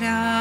Sarah.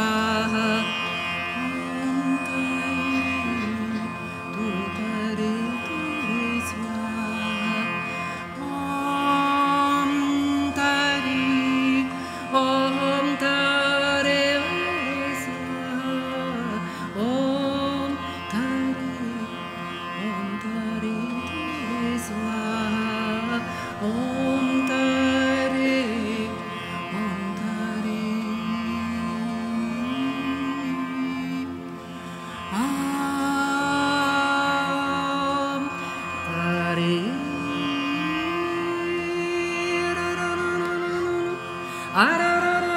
swaha. Om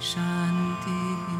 山地。